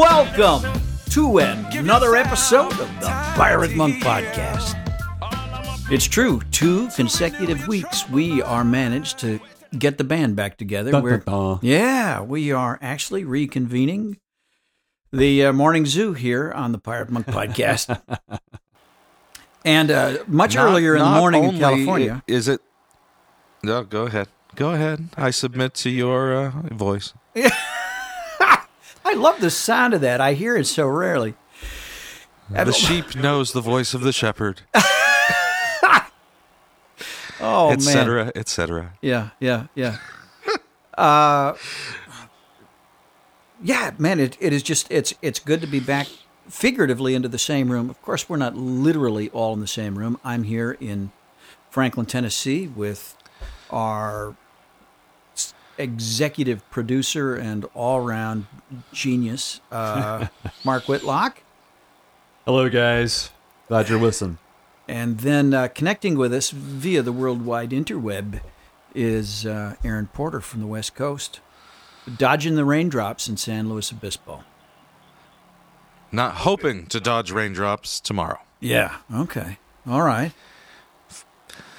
Welcome to another episode of the Pirate Monk Podcast. It's true, two consecutive weeks we are managed to get the band back together. Dun, We're- dun, dun. yeah, we are actually reconvening the uh, morning zoo here on the Pirate Monk Podcast. and uh, much Not- earlier in the morning in California. Is it? No, go ahead. Go ahead. I submit to your uh, voice. I love the sound of that. I hear it so rarely. The sheep knows the voice of the shepherd, Oh, man. etc., etc. Yeah, yeah, yeah. uh, yeah, man, it, it is just it's it's good to be back figuratively into the same room. Of course, we're not literally all in the same room. I'm here in Franklin, Tennessee, with our executive producer and all-round genius, uh, Mark Whitlock. Hello, guys. Glad you're listening. And then uh, connecting with us via the worldwide interweb is uh, Aaron Porter from the West Coast, dodging the raindrops in San Luis Obispo. Not hoping to dodge raindrops tomorrow. Yeah. Okay. All right.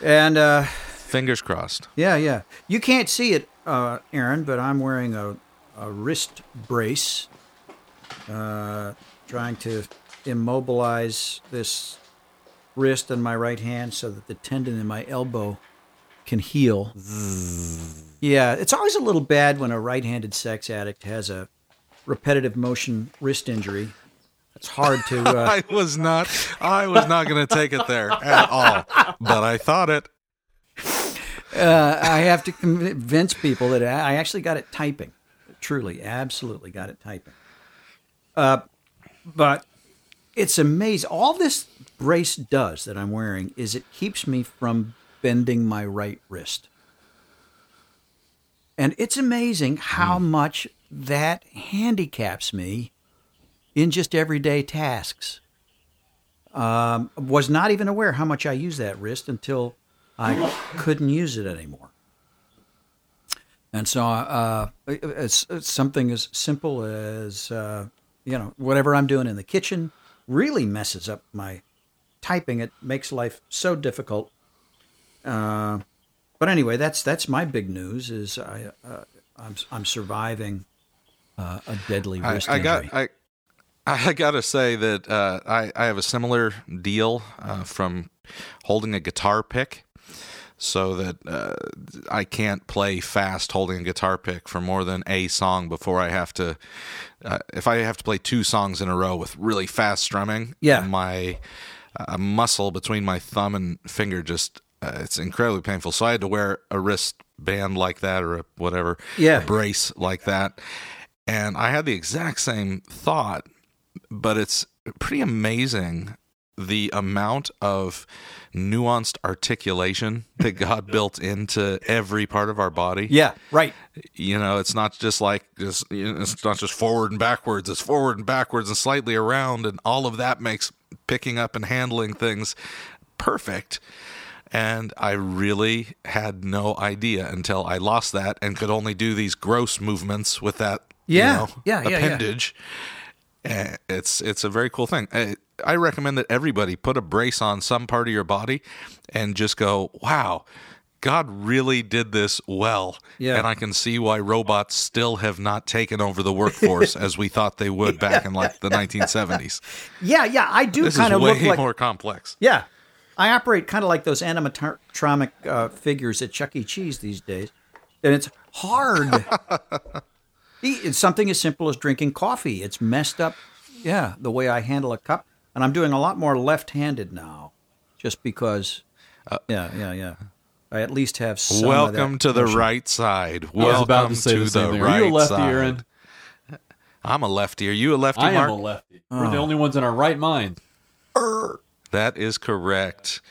And uh, Fingers crossed. yeah, yeah. You can't see it, uh, Aaron, but I'm wearing a, a wrist brace, uh, trying to immobilize this wrist in my right hand so that the tendon in my elbow can heal. Yeah, it's always a little bad when a right-handed sex addict has a repetitive motion wrist injury. It's hard to. Uh, I was not. I was not going to take it there at all, but I thought it. Uh, I have to convince people that I actually got it typing. Truly, absolutely got it typing. Uh, but it's amazing. All this brace does that I'm wearing is it keeps me from bending my right wrist. And it's amazing how much that handicaps me in just everyday tasks. Um, was not even aware how much I use that wrist until I couldn't use it anymore. And so uh, it's, it's something as simple as, uh, you know, whatever I'm doing in the kitchen really messes up my typing. It makes life so difficult. Uh, but anyway, that's that's my big news is I, uh, I'm, I'm surviving uh, a deadly I, wrist I injury. got. I. I got to say that uh, I, I have a similar deal uh, from holding a guitar pick, so that uh, I can't play fast holding a guitar pick for more than a song before I have to. Uh, if I have to play two songs in a row with really fast strumming, Yeah. my uh, muscle between my thumb and finger just uh, it's incredibly painful. So I had to wear a wristband like that or a whatever, Yeah. a brace like that, and I had the exact same thought but it's pretty amazing the amount of nuanced articulation that God built into every part of our body. yeah, right. You know, it's not just like just you know, it's not just forward and backwards, it's forward and backwards and slightly around and all of that makes picking up and handling things perfect. And I really had no idea until I lost that and could only do these gross movements with that you Yeah. know, Yeah, yeah, yeah. Eh, It's it's a very cool thing. I, I recommend that everybody put a brace on some part of your body and just go, "Wow, God really did this well." Yeah. And I can see why robots still have not taken over the workforce as we thought they would back in like the 1970s. Yeah, yeah. I do This is kind of way look like more complex. Yeah. I operate kind of like those animatronic uh, figures at Chuck E. Cheese these days. And it's hard. It's something as simple as drinking coffee. It's messed up, yeah, the way I handle a cup. And I'm doing a lot more left handed now just because, uh, uh, yeah, yeah, yeah. I at least have some. of that Welcome to the right side. I was Welcome about to say to the same thing. right Are you a lefty, side. Aaron? I'm a lefty. Are you a lefty, I am a lefty. We're oh. the only ones in our right mind. That is correct.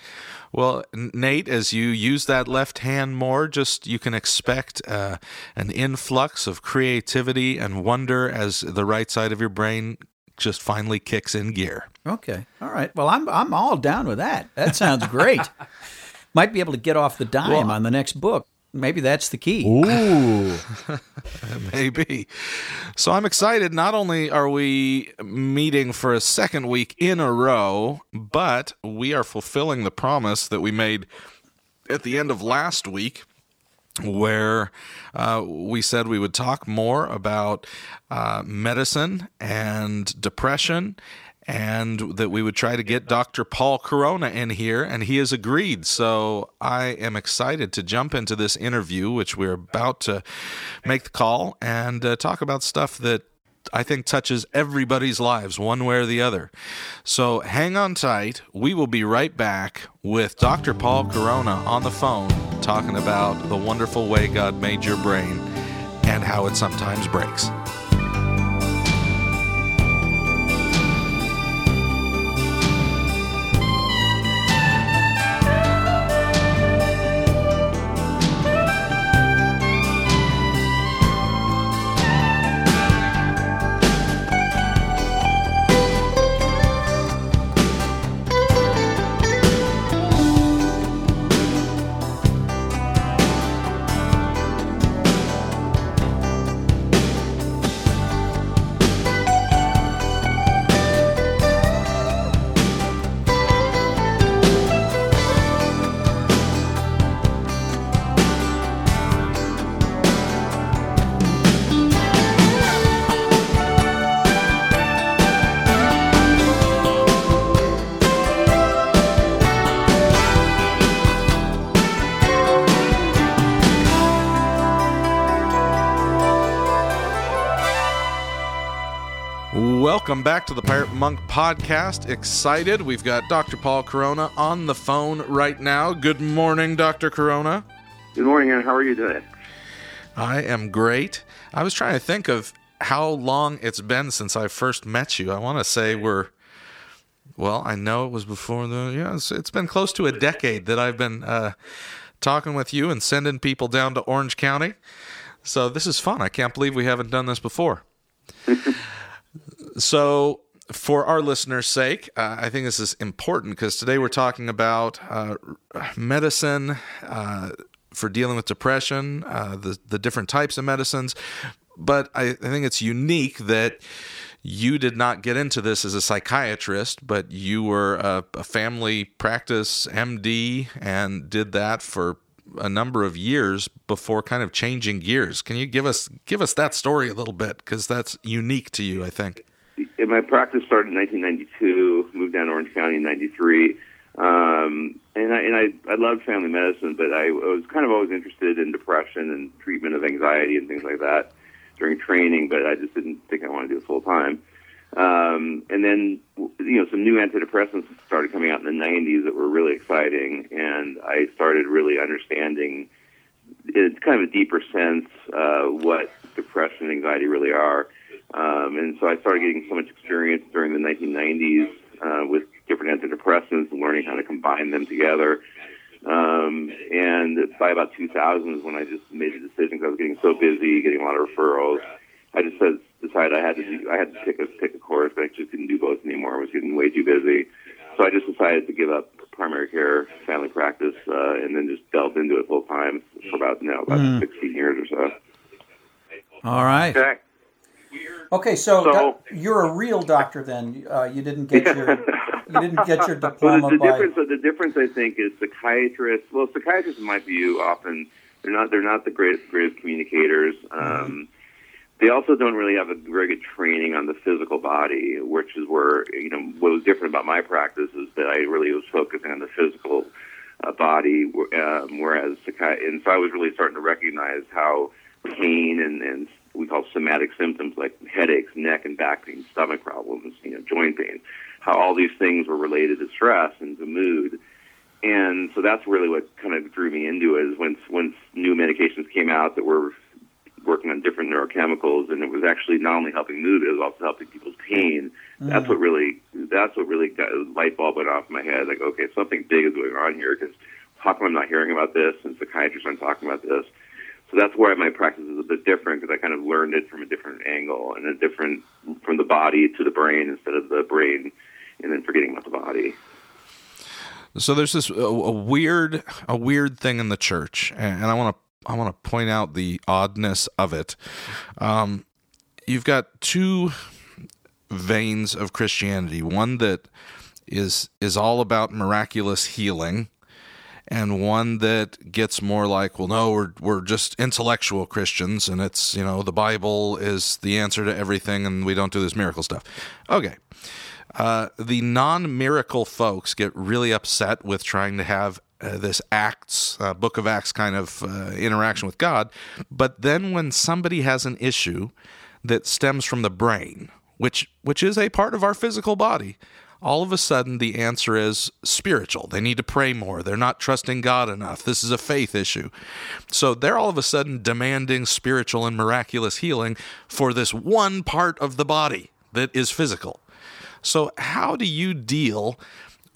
Well, Nate, as you use that left hand more, just you can expect uh, an influx of creativity and wonder as the right side of your brain just finally kicks in gear. Okay. All right. Well, I'm I'm all down with that. That sounds great. Might be able to get off the dime Well- on the next book. Maybe that's the key. Ooh. Maybe. So I'm excited. Not only are we meeting for a second week in a row, but we are fulfilling the promise that we made at the end of last week. Where uh, we said we would talk more about uh, medicine and depression and that we would try to get Dr. Paul Corona in here, and he has agreed. So I am excited to jump into this interview, which we're about to make the call and uh, talk about stuff that I think touches everybody's lives one way or the other. So hang on tight. We will be right back with Dr. Paul Corona on the phone talking about the wonderful way God made your brain and how it sometimes breaks. Welcome back to the Pirate Monk podcast. Excited. We've got Dr. Paul Corona on the phone right now. Good morning, Dr. Corona. Good morning, and how are you doing? I am great. I was trying to think of how long it's been since I first met you. I want to say we're, well, I know it was before the, yeah, it's, it's been close to a decade that I've been uh, talking with you and sending people down to Orange County. So this is fun. I can't believe we haven't done this before. So, for our listeners' sake, uh, I think this is important because today we're talking about uh, medicine uh, for dealing with depression, uh, the the different types of medicines. But I, I think it's unique that you did not get into this as a psychiatrist, but you were a, a family practice MD and did that for a number of years before kind of changing gears. Can you give us give us that story a little bit because that's unique to you, I think my practice started in 1992. Moved down to Orange County in '93, um, and I and I, I loved family medicine, but I was kind of always interested in depression and treatment of anxiety and things like that during training. But I just didn't think I wanted to do it full time. Um, and then you know some new antidepressants started coming out in the 90s that were really exciting, and I started really understanding in kind of a deeper sense uh, what depression and anxiety really are. Um, and so I started getting so much experience during the 1990s uh, with different antidepressants and learning how to combine them together. Um, and by about 2000 is when I just made the decision because I was getting so busy, getting a lot of referrals. I just said, decided I had to do, I had to pick a pick a course, but I just couldn't do both anymore. I was getting way too busy, so I just decided to give up primary care, family practice, uh, and then just delved into it full time for about now about mm. 16 years or so. All right. Okay. Okay, so, so you're a real doctor then. Uh, you didn't get your you didn't get your diploma. Well, the, by... difference, the difference, I think, is psychiatrists. Well, psychiatrists, in my view, often they're not they're not the greatest greatest communicators. Um, mm-hmm. They also don't really have a very good training on the physical body, which is where you know what was different about my practice is that I really was focusing on the physical uh, body, um, whereas and so I was really starting to recognize how pain and, and we call somatic symptoms like headaches, neck and back pain, stomach problems, you know, joint pain, how all these things were related to stress and to mood. And so that's really what kind of drew me into it is once once new medications came out that were working on different neurochemicals and it was actually not only helping mood, it was also helping people's pain. Mm. That's what really that's what really got light bulb went off in my head. Like, okay, something big is going on here because how come I'm not hearing about this and psychiatrists aren't talking about this? So that's why my practice is a bit different because I kind of learned it from a different angle and a different from the body to the brain instead of the brain and then forgetting about the body. So there's this a, a weird a weird thing in the church, and I want to I want to point out the oddness of it. Um, you've got two veins of Christianity. One that is is all about miraculous healing, and one that gets more like, well, no, we're we're just intellectual Christians, and it's you know the Bible is the answer to everything, and we don't do this miracle stuff. Okay. Uh, the non-miracle folks get really upset with trying to have uh, this Acts, uh, Book of Acts kind of uh, interaction with God. But then when somebody has an issue that stems from the brain, which which is a part of our physical body, all of a sudden the answer is spiritual. They need to pray more. They're not trusting God enough. This is a faith issue. So they're all of a sudden demanding spiritual and miraculous healing for this one part of the body that is physical. So, how do you deal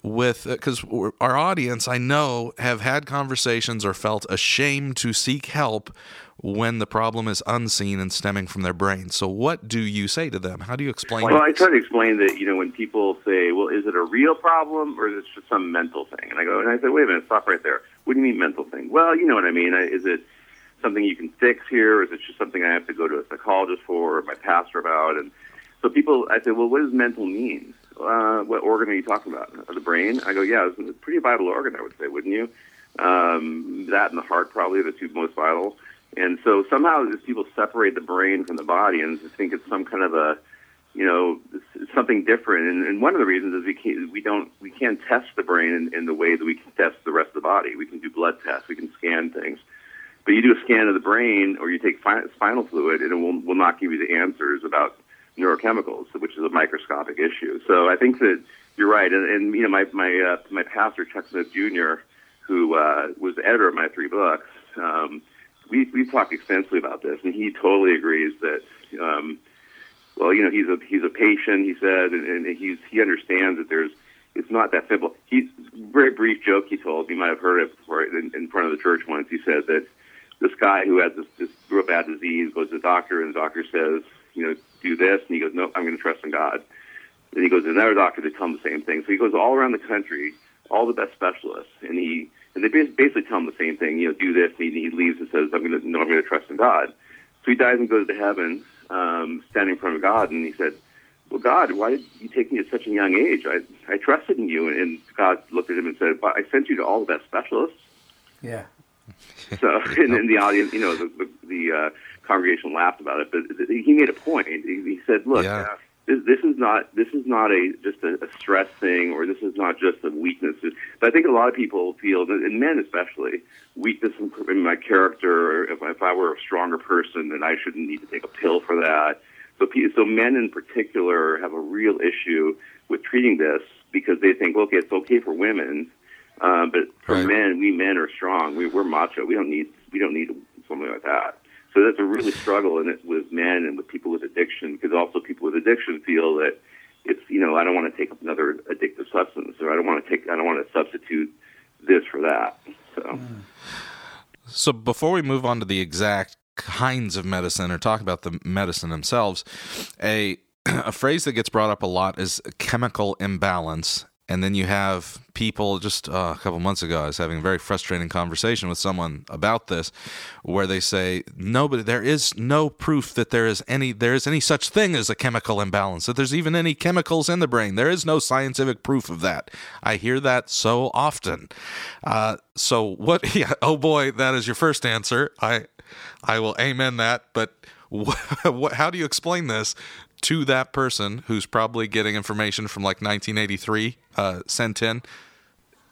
with because our audience, I know, have had conversations or felt ashamed to seek help when the problem is unseen and stemming from their brain. So, what do you say to them? How do you explain? Well, I try to explain that you know when people say, "Well, is it a real problem or is it just some mental thing?" And I go, and I say, "Wait a minute, stop right there. What do you mean mental thing?" Well, you know what I mean. Is it something you can fix here, or is it just something I have to go to a psychologist for or my pastor about? And so people, I say, well, what does mental mean? Uh, what organ are you talking about? The brain? I go, yeah, it's a pretty vital organ, I would say, wouldn't you? Um, that and the heart probably are the two most vital. And so somehow these people separate the brain from the body and think it's some kind of a, you know, something different. And, and one of the reasons is we can't, we don't, we can't test the brain in, in the way that we can test the rest of the body. We can do blood tests, we can scan things. But you do a scan of the brain or you take spinal fluid and it will, will not give you the answers about neurochemicals, which is a microscopic issue. So I think that you're right. And, and you know, my my uh, my pastor Chuck Smith Jr., who uh, was the editor of my three books, um, we we talked extensively about this, and he totally agrees that. Um, well, you know, he's a he's a patient. He said, and, and he's he understands that there's it's not that simple. He's very brief joke he told. You might have heard it before in, in front of the church once. He said that this guy who has this, this real bad disease goes to the doctor, and the doctor says, you know, do this, and he goes, no, I'm going to trust in God. And he goes to another doctor to tell him the same thing. So he goes all around the country, all the best specialists, and he and they basically tell him the same thing. You know, do this. And he, he leaves and says, I'm going to no, I'm going to trust in God. So he dies and goes to heaven, um, standing in front of God, and he said, well, God, why did you take me at such a young age? I, I trusted in you. And God looked at him and said, I sent you to all the best specialists. Yeah. So, and then the audience, you know, the, the, the uh, congregation laughed about it, but he made a point. He, he said, "Look, yeah. This, this is not this is not a just a, a stress thing, or this is not just a weakness." But I think a lot of people feel, and men especially, weakness in, in my character. Or if, if I were a stronger person, then I shouldn't need to take a pill for that. So, so men in particular have a real issue with treating this because they think, okay, it's okay for women, uh, but for right. men, we men are strong. We, we're macho. We don't need we don't need something like that. So that's a really struggle in it with men and with people with addiction because also people with addiction feel that it's you know I don't want to take another addictive substance or I don't want to take I don't want to substitute this for that. So. So before we move on to the exact kinds of medicine or talk about the medicine themselves, a a phrase that gets brought up a lot is chemical imbalance and then you have people just uh, a couple months ago, I was having a very frustrating conversation with someone about this, where they say nobody, there is no proof that there is any there is any such thing as a chemical imbalance, that there's even any chemicals in the brain. There is no scientific proof of that. I hear that so often. Uh, so what? Yeah, oh boy, that is your first answer. I I will amen that, but. What, how do you explain this to that person who's probably getting information from like 1983 uh, sent in?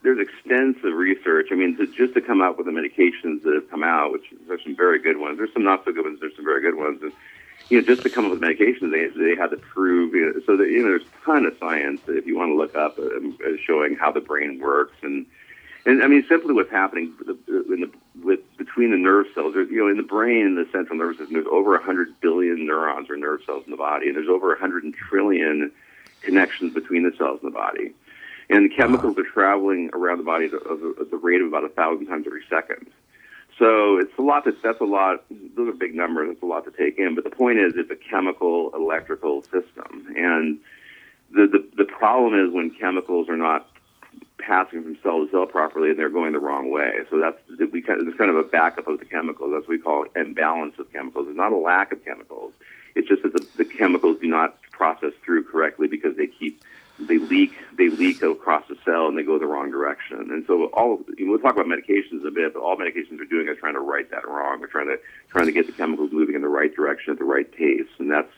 There's extensive research. I mean, to, just to come out with the medications that have come out, which there's some very good ones. There's some not so good ones. There's some very good ones. And, you know, just to come up with medications, they they had to prove. You know, so that you know, there's a ton of science if you want to look up uh, showing how the brain works and and I mean, simply what's happening in the, with between the nerve cells, you know, in the brain, in the central nervous system, there's over 100 billion neurons or nerve cells in the body, and there's over 100 trillion connections between the cells in the body. And the chemicals wow. are traveling around the body at, at the rate of about a thousand times every second. So it's a lot. That's a lot. Those are big numbers. It's a lot to take in. But the point is, it's a chemical electrical system, and the the, the problem is when chemicals are not passing from cell to cell properly, and they're going the wrong way. So that's we kind of, there's kind of a backup of the chemicals. That's what we call imbalance of chemicals. It's not a lack of chemicals. It's just that the, the chemicals do not process through correctly because they keep they leak they leak across the cell and they go the wrong direction. And so all we'll talk about medications a bit, but all medications are doing is trying to right that wrong. We're trying to trying to get the chemicals moving in the right direction at the right pace, and that's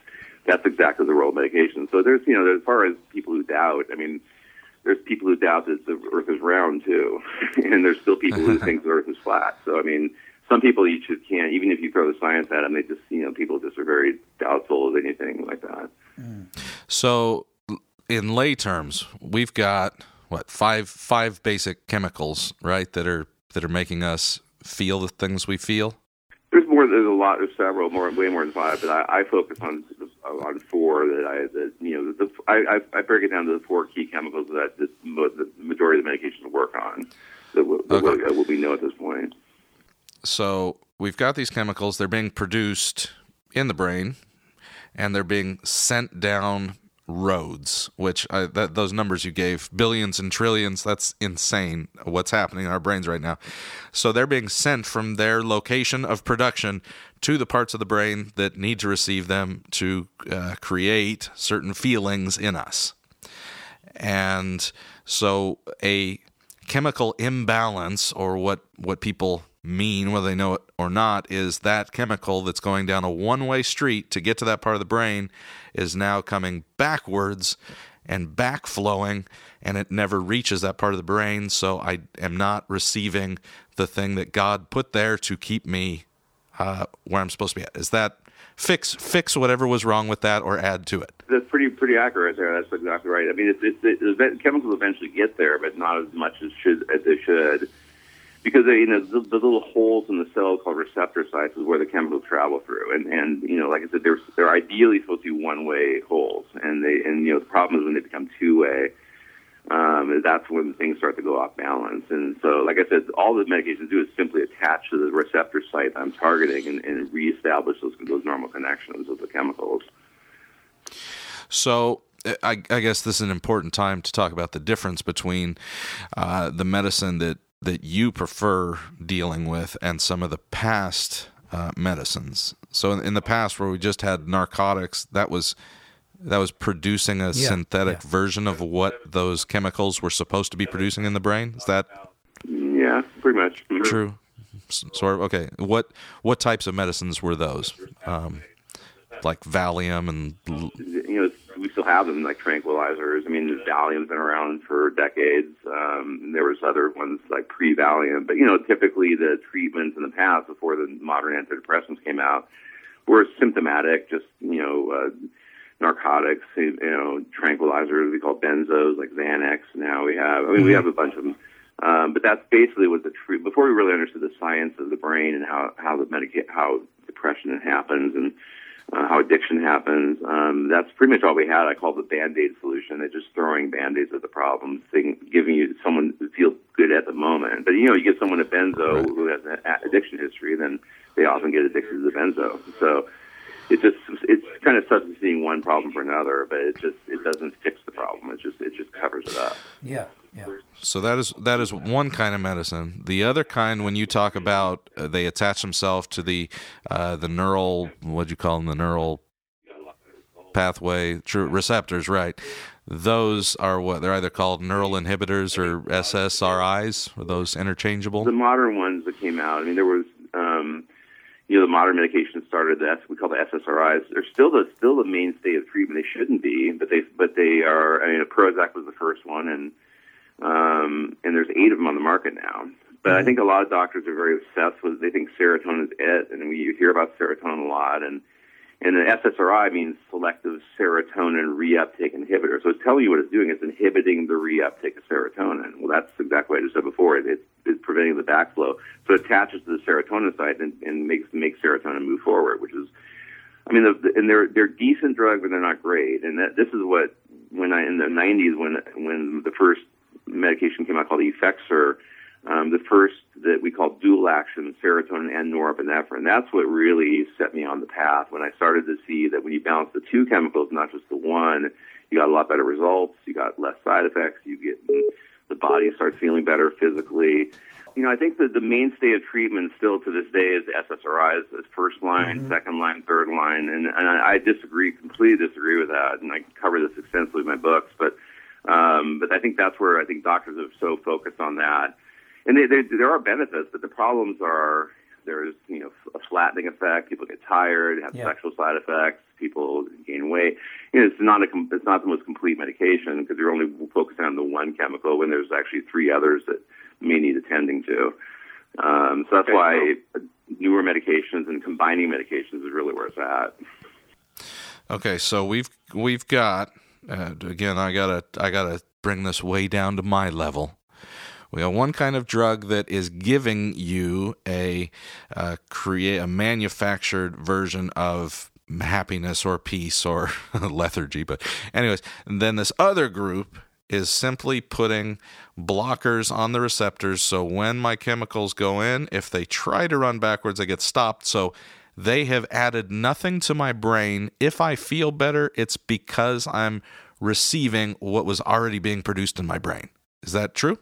that's exactly the role of medication. So there's you know as far as people who doubt, I mean. There's people who doubt that the Earth is round too, and there's still people who think the Earth is flat. So I mean, some people you just can't. Even if you throw the science at them, they just you know people just are very doubtful of anything like that. Mm. So, in lay terms, we've got what five five basic chemicals, right? That are that are making us feel the things we feel. There's more. There's a lot. There's several more, way more than five. But I, I focus on Uh, on four that I that you know the, I, I break it down to the four key chemicals that the, the majority of the medications work on that will, that Okay. will, will be know at this point. So we've got these chemicals. They're being produced in the brain, and they're being sent down roads. Which I, that those numbers you gave, billions and trillions. That's insane. What's happening in our brains right now? So they're being sent from their location of production to the parts of the brain that need to receive them to uh, create certain feelings in us. And so a chemical imbalance, or what, what people mean, whether they know it or not, is that chemical that's going down a one way street to get to that part of the brain is now coming backwards and backflowing, and it never reaches that part of the brain. So I am not receiving the thing that God put there to keep me uh, where I'm supposed to be at. Is that fix fix whatever was wrong with that, or add to it? That's pretty pretty accurate there. That's exactly right. I mean, it, it, it, the chemicals eventually get there, but not as much as should as they should, because they, you know the, the little holes in the cell called receptor sites is where the chemicals travel through, and and you know, like I said, they're they're ideally supposed to be one way holes, and they and you know the problem is when they become two way. Um, that's when things start to go off balance. And so, like I said, all the medications do is simply attach to the receptor site I'm targeting and, and reestablish those, those normal connections with the chemicals. So I, I guess this is an important time to talk about the difference between uh, the medicine that that you prefer dealing with and some of the past uh, medicines. So in, in the past, where we just had narcotics, that was that was producing a synthetic yeah. version of what those chemicals were supposed to be producing in the brain. Is that Yeah, pretty much. Mhm. true? S- Sort of. Okay. What what types of medicines were those? Um, like Valium and you know, we still have them like tranquilizers. I mean, Valium's been around for decades. Um, there was other ones like pre-Valium, but you know, typically the treatments in the past, before the modern antidepressants came out, were symptomatic. Just you know, uh, narcotics, you know, tranquilizers. We call benzos like Xanax. Now we have. I mean, we have a bunch of them. Um, but that's basically what the treat. Before we really understood the science of the brain and how how the medica- how depression happens and uh, how addiction happens. Um, that's pretty much all we had. I call the band-aid solution. It's just throwing band-aids at the problem, thing, giving you someone who feels good at the moment. But you know, you get someone a benzo who has an a- addiction history, then they often get addicted to the benzo. So it's just it's kind of substituting one problem for another, but it just it doesn't fix the problem. It just it just covers it up. Yeah, yeah. So that is that is one kind of medicine. The other kind, when you talk about uh, they attach themselves to the uh, the neural, what do you call them, the neural pathway true, receptors, right? Those are what they're either called neural inhibitors or SSRIs. Are those interchangeable? the modern ones that came out. I mean, there was, you know, the modern medications started. That's we call the SSRIs. They're still the still the mainstay of treatment. They shouldn't be, but they but they are. I mean, Prozac was the first one, and um, and there's eight of them on the market now. But I think a lot of doctors are very obsessed with. They think serotonin is it, and we you hear about serotonin a lot. And and the SSRI means selective serotonin reuptake inhibitor. So it's telling you what it's doing. It's inhibiting the reuptake of serotonin. Well, that's exactly what I just said before. It, it, it's preventing the backflow. So it attaches to the serotonin site and, and makes makes serotonin move forward, which is I mean, the, the, and they're they're decent drugs, but they're not great. And that, this is what when I in the '90s when when the first medication came out called Effexor, um, the first that we call dual action serotonin and norepinephrine. That's what really set me on the path when I started to see that when you balance the two chemicals, not just the one, you got a lot better results. You got less side effects. You get the body starts feeling better physically. You know, I think that the mainstay of treatment still to this day is SSRIs as first line, mm-hmm. second line, third line, and, and I, I disagree, completely disagree with that, and I cover this extensively in my books. But um, but I think that's where I think doctors are so focused on that, and they, they, there are benefits, but the problems are there's you know a flattening effect. People get tired, have yeah. sexual side effects. People gain weight. You know, it's not a it's not the most complete medication because you're only focusing on the one chemical when there's actually three others that may need attending to. Um, so that's okay. why newer medications and combining medications is really where it's at. Okay, so we've we've got uh, again. I gotta I gotta bring this way down to my level. We have one kind of drug that is giving you a uh, create a manufactured version of happiness or peace or lethargy. But anyways, then this other group is simply putting blockers on the receptors. So when my chemicals go in, if they try to run backwards, they get stopped. So they have added nothing to my brain. If I feel better, it's because I'm receiving what was already being produced in my brain. Is that true?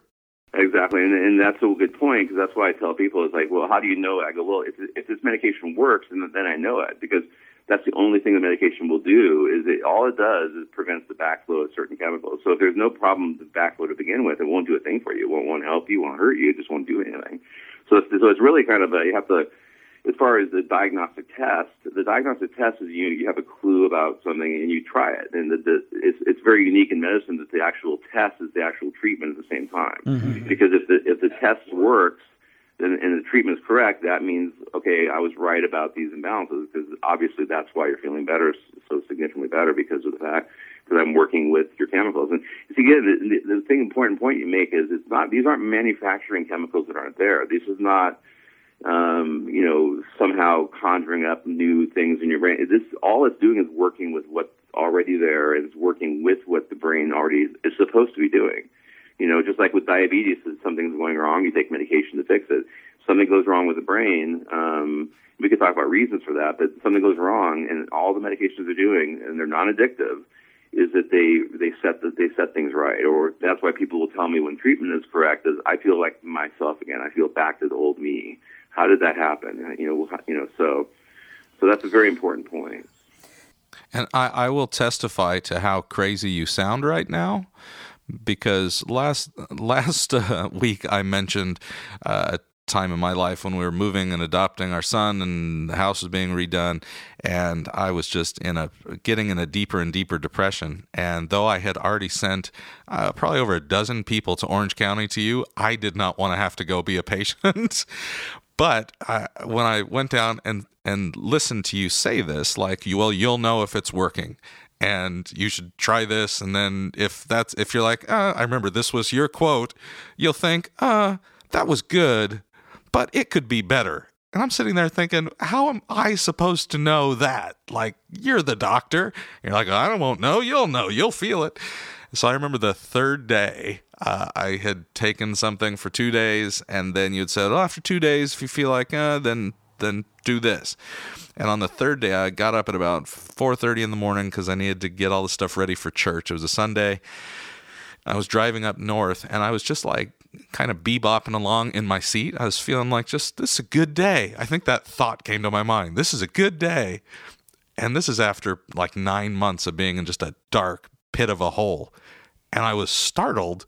Exactly, and, and that's a good point because that's why I tell people it's like, well, how do you know? I go, well, if, if this medication works, then then I know it because that's the only thing the medication will do. Is it all it does is prevents the backflow of certain chemicals. So if there's no problem with backflow to begin with, it won't do a thing for you. It won't, won't help you, won't hurt you. It just won't do anything. So it's, so it's really kind of a you have to as far as the diagnostic test, the diagnostic test is you you have a clue about something and you try it, and the, the, it's it's very unique in medicine that the actual test is the actual treatment at the same time. Mm-hmm. Because if the if the test works and, and the treatment is correct, that means okay, I was right about these imbalances because obviously that's why you're feeling better, so significantly better because of the fact that I'm working with your chemicals. And see, again, the, the, the thing important point you make is it's not these aren't manufacturing chemicals that aren't there. This is not um, you know, somehow conjuring up new things in your brain. This all it's doing is working with what's already there, and it's working with what the brain already is supposed to be doing. You know, just like with diabetes, if something's going wrong, you take medication to fix it. Something goes wrong with the brain. Um, we could talk about reasons for that, but something goes wrong, and all the medications are doing, and they're non-addictive, is that they they set that they set things right, or that's why people will tell me when treatment is correct, is I feel like myself again. I feel back to the old me how did that happen? You know, you know, so so that's a very important point. And I, I will testify to how crazy you sound right now, because last last uh, week I mentioned uh, time in my life when we were moving and adopting our son and the house was being redone. And I was just in a getting in a deeper and deeper depression. And though I had already sent uh, probably over a dozen people to Orange County to you I did not want to have to go be a patient. But I, when I went down and and listened to you say this, like, well, you'll know if it's working, and you should try this, and then if that's if you're like, uh, I remember this was your quote, you'll think, uh, that was good, but it could be better. And I'm sitting there thinking, how am I supposed to know that? Like, you're the doctor. You're like, I won't know. You'll know. You'll feel it. So I remember the third day, uh, I had taken something for two days, and then you'd said, "Oh, after two days, if you feel like, uh, then then do this." And on the third day, I got up at about four thirty in the morning because I needed to get all the stuff ready for church. It was a Sunday. I was driving up north, and I was just like kind of bebopping along in my seat. I was feeling like just this is a good day. I think that thought came to my mind. This is a good day. And this is after like nine months of being in just a dark pit of a hole. And I was startled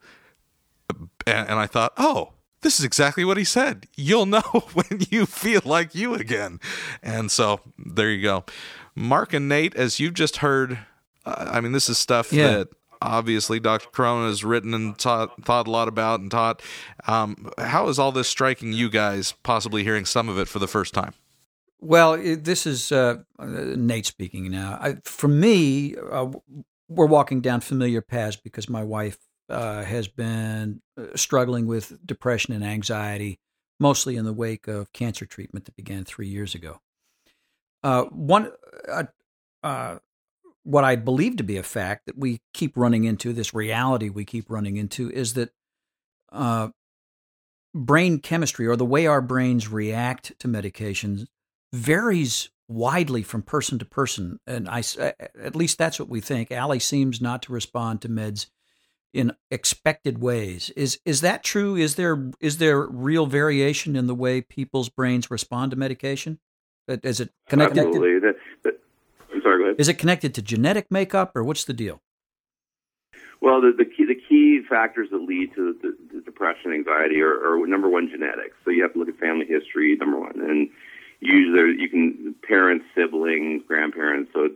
and, I thought, oh, this is exactly what he said. You'll know when you feel like you again. And so there you go. Mark and Nate, as you've just heard, uh, I mean, this is stuff yeah. that obviously Dr. Corona has written and taught, thought a lot about and taught. Um, how is all this striking you guys, possibly hearing some of it for the first time? Well, this is uh, Nate speaking now. I, for me, uh, we're walking down familiar paths because my wife uh, has been uh, struggling with depression and anxiety, mostly in the wake of cancer treatment that began three years ago. Uh, one, uh, uh, what I believe to be a fact that we keep running into, this reality we keep running into, is that uh, brain chemistry or the way our brains react to medications varies widely from person to person. And I, at least that's what we think. Allie seems not to respond to meds in expected ways. Is is that true? Is there is there real variation in the way people's brains respond to medication? Is it connected? Absolutely. That, that, I'm sorry. Go ahead. Is it connected to genetic makeup, or what's the deal? Well, the, the key the key factors that lead to the, the depression, anxiety, are, are number one genetics. So you have to look at family history, number one, and usually you can parents, siblings, grandparents. So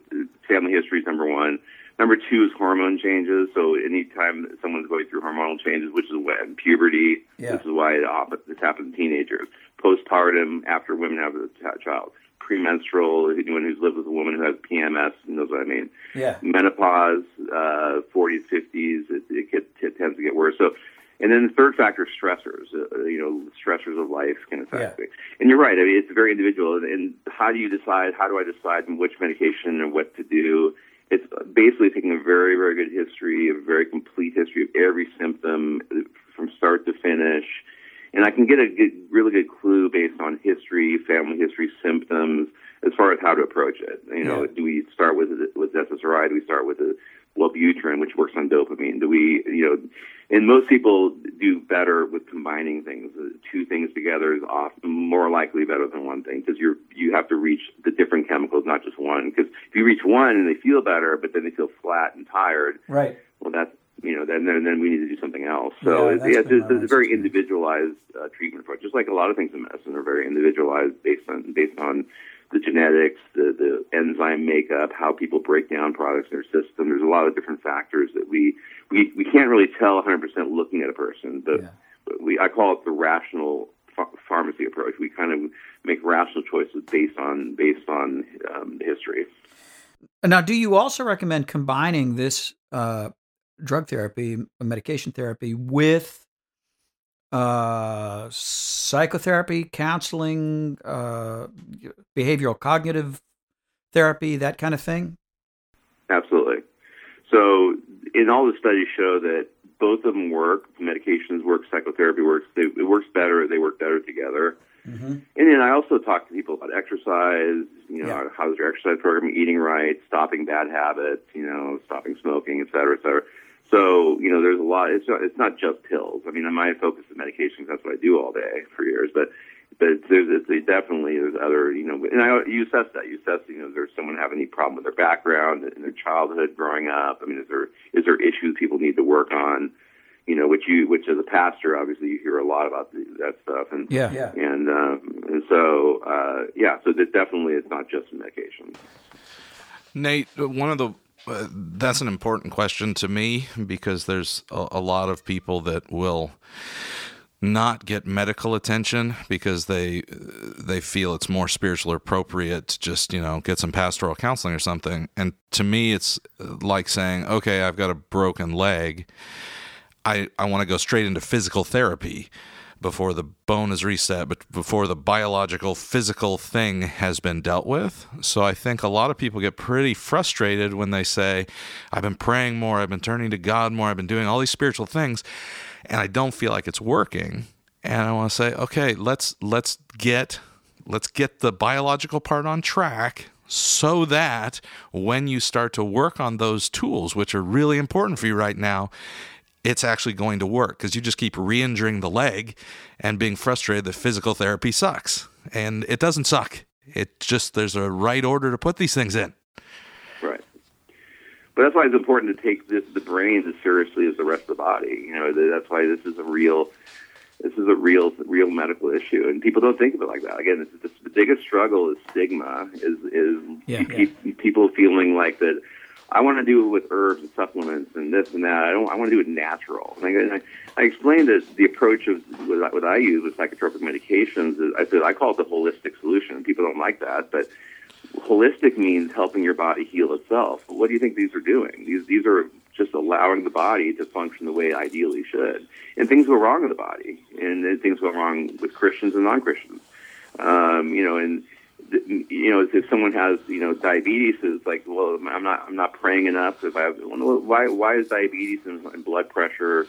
family history is number one. Number two is hormone changes. So anytime someone's going through hormonal changes, which is when puberty, Yeah. this is why this happens in teenagers. Postpartum, after women have a ch- child. Premenstrual, anyone who's lived with a woman who has PMS knows what I mean Yeah. menopause, uh, 40s, 50s, it, it, get, it tends to get worse. So, and then the third factor stressors. Uh, you know, stressors of life can affect Yeah. it. And you're right. I mean, it's very individual. And, and how do you decide? How do I decide which medication and what to do? It's basically taking a very, very good history, a very complete history of every symptom from start to finish. And I can get a good, really good clue based on history, family history, symptoms, as far as how to approach it. You know, Yeah. do we start with with SSRI? Do we start with the Wellbutrin, which works on dopamine? Do we, you know, and most people do better with combining things. Two things together is often more likely better than one thing because you're you have to reach the different chemicals, not just one. Because if you reach one and they feel better, but then they feel flat and tired, Right. well, that's you know, then then, then we need to do something else. So Yeah, it's, yeah, it's, it's a very individualized uh, treatment approach, just like a lot of things in medicine are very individualized based on based on the genetics, the the enzyme makeup, how people break down products in their system. There's a lot of different factors that we we, we can't really tell 100% looking at a person, but, Yeah. but we I call it the rational ph- pharmacy approach. We kind of make rational choices based on based on um, history. Now, do you also recommend combining this uh, drug therapy, medication therapy, with uh, psychotherapy, counseling, uh, behavioral cognitive therapy, that kind of thing? Absolutely. So, in all the studies show that both of them work. Medications work. Psychotherapy works. They, it works better. They work better together. Mm-hmm. And then I also talk to people about exercise. You know, Yeah. how's your exercise program? Eating right, stopping bad habits. You know, stopping smoking, et cetera, et cetera. So, you know, there's a lot. It's not, it's not just pills. I mean, I my focus is medications. That's what I do all day for years. But but there's it's, it definitely there's other you know and I you assess that you assess you know does someone have any problem with their background in their childhood growing up I mean is there is there issues people need to work on you know which you which as a pastor obviously you hear a lot about the, that stuff and Yeah. Yeah. and um, and so uh, yeah so that definitely it's not just medication Nate, one of the that's an important question to me because there's a, a lot of people that will not get medical attention because they they feel it's more spiritually appropriate to just you know get some pastoral counseling or something. And to me, it's like saying, okay, I've got a broken leg. I I want to go straight into physical therapy before the bone is reset, but before the biological physical thing has been dealt with. So I think a lot of people get pretty frustrated when they say, I've been praying more, I've been turning to God more, I've been doing all these spiritual things, and I don't feel like it's working. And I want to say, okay, let's let's get let's get the biological part on track so that when you start to work on those tools which are really important for you right now it's actually going to work because you just keep re-injuring the leg and being frustrated that physical therapy sucks and it doesn't suck it just there's a right order to put these things in Right. But that's why it's important to take this, the brain as seriously as the rest of the body. You know, that's why this is a real, this is a real, real medical issue, and people don't think of it like that. Again, it's, it's, the biggest struggle is stigma. Is is Yeah, pe- people feeling like that. I want to do it with herbs and supplements and this and that. I don't. I want to do it natural. And I, I, explained that the approach of what I, what I use with psychotropic medications is I said I call it the holistic solution. People don't like that, but holistic means helping your body heal itself. What do you think these are doing? These these are just allowing the body to function the way it ideally should. And things go wrong in the body, and things go wrong with Christians and non-Christians. Um, you know, and you know, if someone has you know diabetes, it's like, well, I'm not I'm not praying enough. If I have, why why is diabetes and, blood pressure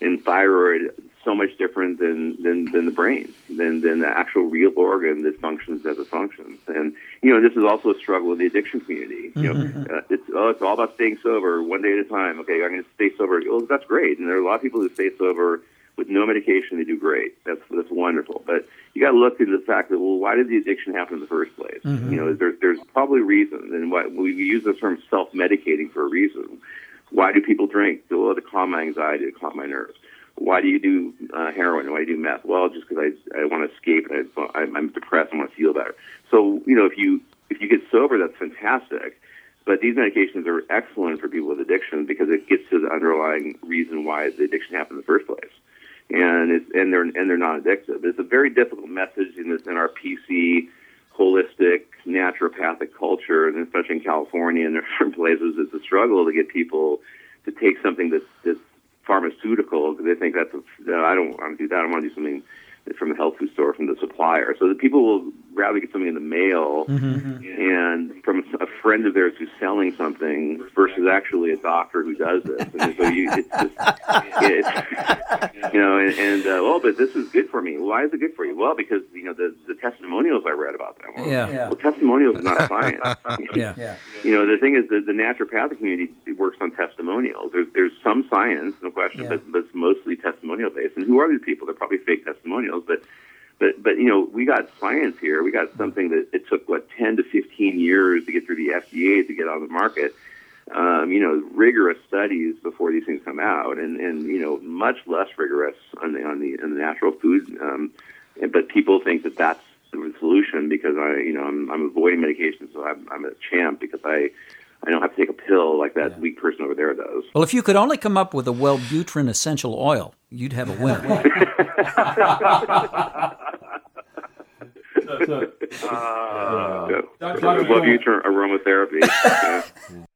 and thyroid so much different than than, than the brain, than than the actual real organ that functions as it functions. And you know, this is also a struggle in the addiction community. You know, uh, it's oh, it's all about staying sober one day at a time. Okay, I'm going to stay sober. Well, that's great, and there are a lot of people who stay sober with no medication. They do great. That's that's wonderful. But you got to look into the fact that well, why did the addiction happen in the first place? You know, there's there's probably reasons, and why we use the term self-medicating for a reason. Why do people drink? Well, to calm my anxiety, to calm my nerves why do you do uh, heroin? Why do you do meth? Well, just because I I want to escape and I, I'm depressed. I want to feel better. So you know, if you if you get sober, that's fantastic. But these medications are excellent for people with addiction because it gets to the underlying reason why the addiction happened in the first place, and it's and they're and they're not addictive. It's a very difficult message in this in our PC holistic naturopathic culture, and especially in California and different places, it's a struggle to get people to take something that's that's pharmaceutical because they think that's a, I don't want to do that. I want to do something from the health food store from the supplier. So the people will rather get something in the mail and from a friend of theirs who's selling something versus actually a doctor who does this. And so you, it's just, it's, you know, and, and uh, well, but this is good for me. Why is it good for you? Well, because you know the the testimonials I read about them. Well, Yeah. Well, testimonials is not science. Yeah. You know, the thing is that the naturopathic community works on testimonials. There's there's some science, no question, Yeah. but, but it's mostly testimonial based. And who are these people? They're probably fake testimonials, but but but you know, we got science here. We got something that it took what ten to fifteen years to get through the FDA to get on the market. Um, you know, rigorous studies before these things come out, and and you know, much less rigorous on the on the, on the natural food. Um, but people think that that's the solution because I, you know, I'm, I'm avoiding medication, so I'm, I'm a champ because I, I don't have to take a pill like that weak person over there does. Well, if you could only come up with a Wellbutrin essential oil, you'd have a winner. So, so, So, Dr. what Gilmore- you turn aromatherapy?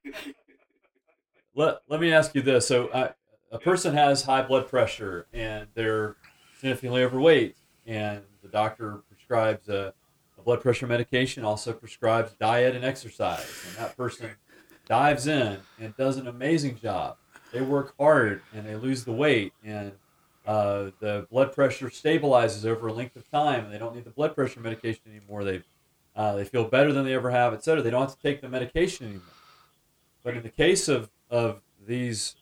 yeah. let, let me ask you this. So, uh, a person has high blood pressure and they're significantly overweight, and the doctor prescribes a, a blood pressure medication, also prescribes diet and exercise, and that person dives in and does an amazing job. They work hard and they lose the weight, and uh, the blood pressure stabilizes over a length of time, they don't need the blood pressure medication anymore. They uh, they feel better than they ever have, et cetera. They don't have to take the medication anymore. But in the case of, of these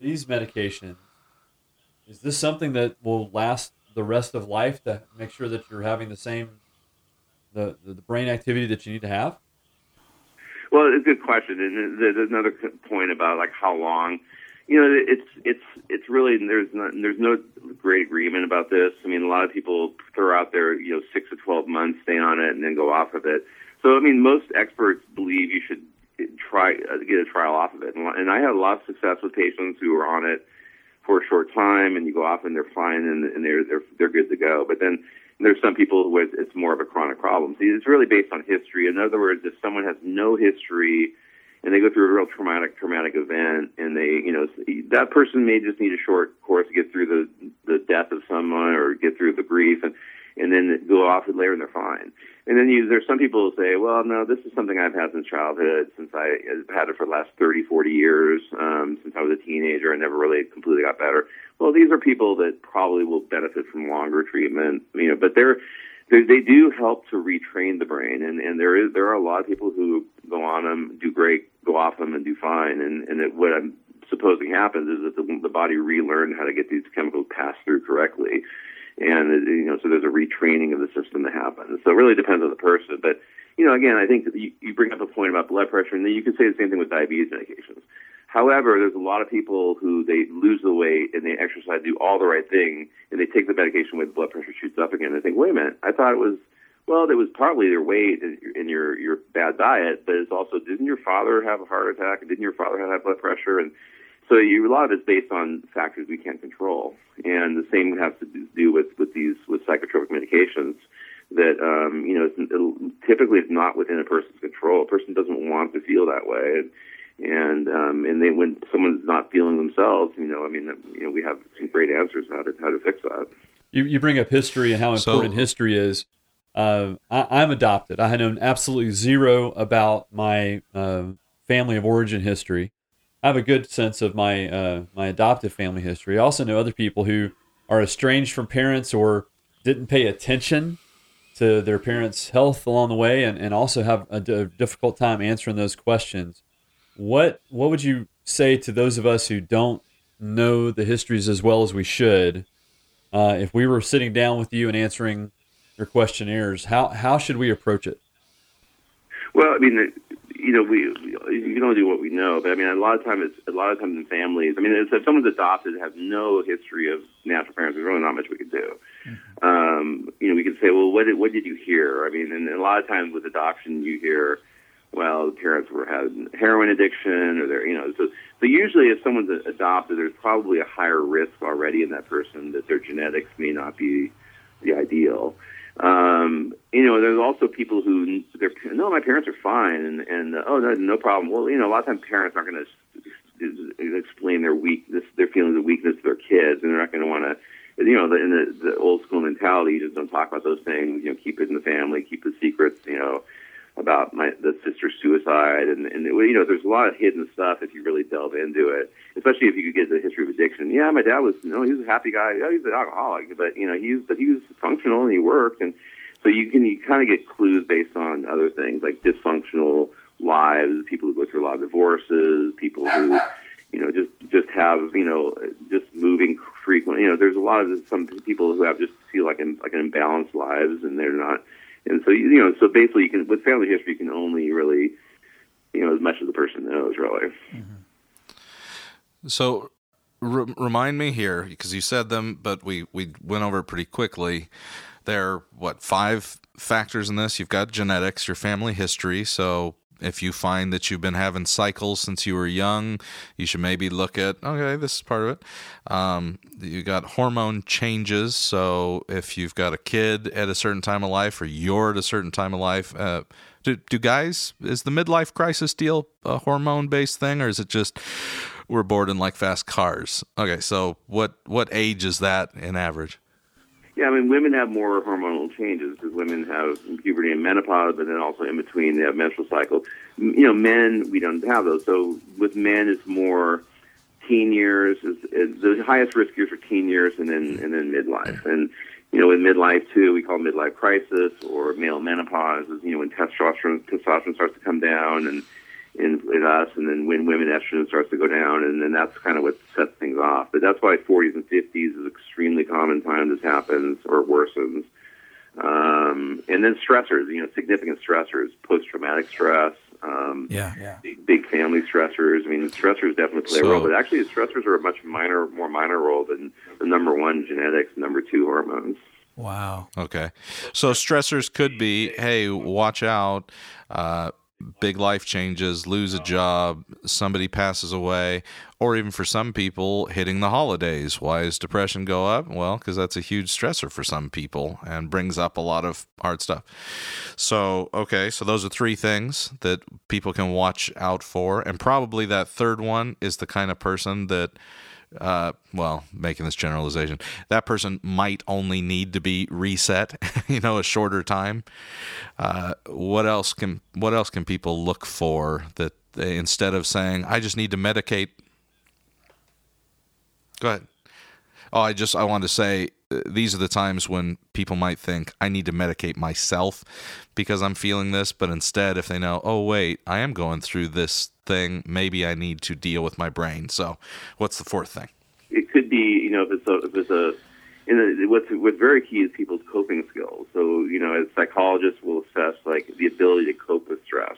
these medications, is this something that will last the rest of life to make sure that you're having the same the, the brain activity that you need to have? Well, it's a good question, and there's another point about like how long. You know, it's it's it's really there's not there's no great agreement about this. I mean, a lot of people throw out there you know six to twelve months, stay on it, and then go off of it. So, I mean, most experts believe you should try uh, get a trial off of it, and, and I had a lot of success with patients who were on it for a short time, and you go off and they're fine and, and they're they're they're good to go. But then there's some people who it's more of a chronic problem. It's really based on history. In other words, if someone has no history and they go through a real traumatic traumatic event, and they you know that person may just need a short course to get through the the death of someone or get through the grief and and then go off it later and they're fine. And then you, there's some people who say, well, no, this is something I've had since childhood, since I have had it for the last 30, 40 years, um, since I was a teenager. I never really completely got better. Well, these are people that probably will benefit from longer treatment, you know, but they're, they they do help to retrain the brain, and and there is there are a lot of people who go on them, do great, go off them, and do fine. And and it, what I'm supposing happens is that the, the body relearned how to get these chemicals passed through correctly, and it, you know so there's a retraining of the system that happens. So it really depends on the person, but you know again I think you, you bring up a point about blood pressure, and then you can say the same thing with diabetes medications. However, there's a lot of people who they lose the weight and they exercise, do all the right thing, and they take the medication when the blood pressure shoots up again. They think, wait a minute, I thought it was, well, it was partly their weight and your, your bad diet, but it's also didn't your father have a heart attack didn't your father have high blood pressure? And so you, a lot of it's based on factors we can't control, and the same has to do with with these with psychotropic medications that um, you know it's, typically it's not within a person's control. A person doesn't want to feel that way, and and um, and then when someone's not feeling themselves, you know, I mean, you know, we have some great answers how to how to fix that. You, you bring up history and how So- important history is. Uh, I, I'm adopted. I had known absolutely zero about my uh, family of origin history. I have a good sense of my uh, my adoptive family history. I also know other people who are estranged from parents or didn't pay attention to their parents' health along the way, and, and also have a, d- a difficult time answering those questions. What what would you say to those of us who don't know the histories as well as we should? Uh, if we were sitting down with you and answering your questionnaires, how how should we approach it? Well, I mean, you know, we you can only do what we know, but I mean, a lot of times, a lot of times in families. I mean, if someone's adopted, have no history of natural parents, there's really not much we could do. Mm-hmm. Um, you know, we could say, well, what did what did you hear? I mean, and a lot of times with adoption, you hear, well, the parents were had heroin addiction, or they're, you know, so so usually if someone's adopted, there's probably a higher risk already in that person that their genetics may not be the ideal. Um, you know, there's also people who they're no, my parents are fine, and and uh, oh, no, no problem. Well, you know, a lot of times parents aren't going to explain their weakness, their feelings of weakness to their kids, and they're not going to want to. You know, in the, the old school mentality, you just don't talk about those things. You know, keep it in the family, keep the secrets. You know, about my the sister's suicide, and and you know, there's a lot of hidden stuff if you really delve into it. Especially if you could get the history of addiction. Yeah, my dad was, you know, he was a happy guy. Yeah, he's an alcoholic, but you know, he's but he was functional and he worked, and so you can you kind of get clues based on other things like dysfunctional lives, people who go through a lot of divorces, people who you know just just have you know just moving frequently. You know, there's a lot of some people who have just feel like an like an imbalanced lives, and they're not and so you know, so basically, you can with family history, you can only really, you know, as much as the person knows, really. Mm-hmm. So, re- remind me here because you said them, but we we went over pretty quickly. There are what five factors in this? You've got genetics, your family history, so if you find that you've been having cycles since you were young, you should maybe look at okay, this is part of it. Um, you got hormone changes, so if you've got a kid at a certain time of life or you're at a certain time of life, uh, do, do guys is the midlife crisis deal a hormone based thing, or is it just we're bored and like fast cars? Okay, so what what age is that in average? Yeah, I mean, women have more hormonal changes because women have puberty and menopause, but then also in between they have menstrual cycle. You know, men we don't have those. So with men, it's more teen years. Is, is the highest risk years are teen years, and then and then midlife. And you know, in midlife too, we call midlife crisis or male menopause. Is you know when testosterone testosterone starts to come down and in, in us, and then when women estrogen starts to go down, and then that's kind of what sets things off. But that's why 40s and 50s is extremely common time this happens or worsens. Um, and then stressors, you know, significant stressors, post-traumatic stress, um, yeah, yeah. Big, big, family stressors. I mean, stressors definitely play so, a role, but actually, the stressors are a much minor, more minor role than the number one genetics, number two hormones. Wow. Okay. So stressors could be, hey, watch out. Uh, big life changes, lose a job, somebody passes away, or even for some people, hitting the holidays. Why does depression go up? Well, because that's a huge stressor for some people and brings up a lot of hard stuff. So, okay, so those are three things that people can watch out for. And probably that third one is the kind of person that uh, well, making this generalization, that person might only need to be reset, you know, a shorter time. Uh, what else can what else can people look for that they, instead of saying I just need to medicate? Go ahead. Oh, I just I want to say these are the times when people might think I need to medicate myself because I'm feeling this, but instead, if they know, oh wait, I am going through this thing, maybe I need to deal with my brain. So, what's the fourth thing? It could be, you know, if it's a, if it's a, what's what's very key is people's coping skills. So, you know, as psychologists will assess like the ability to cope with stress.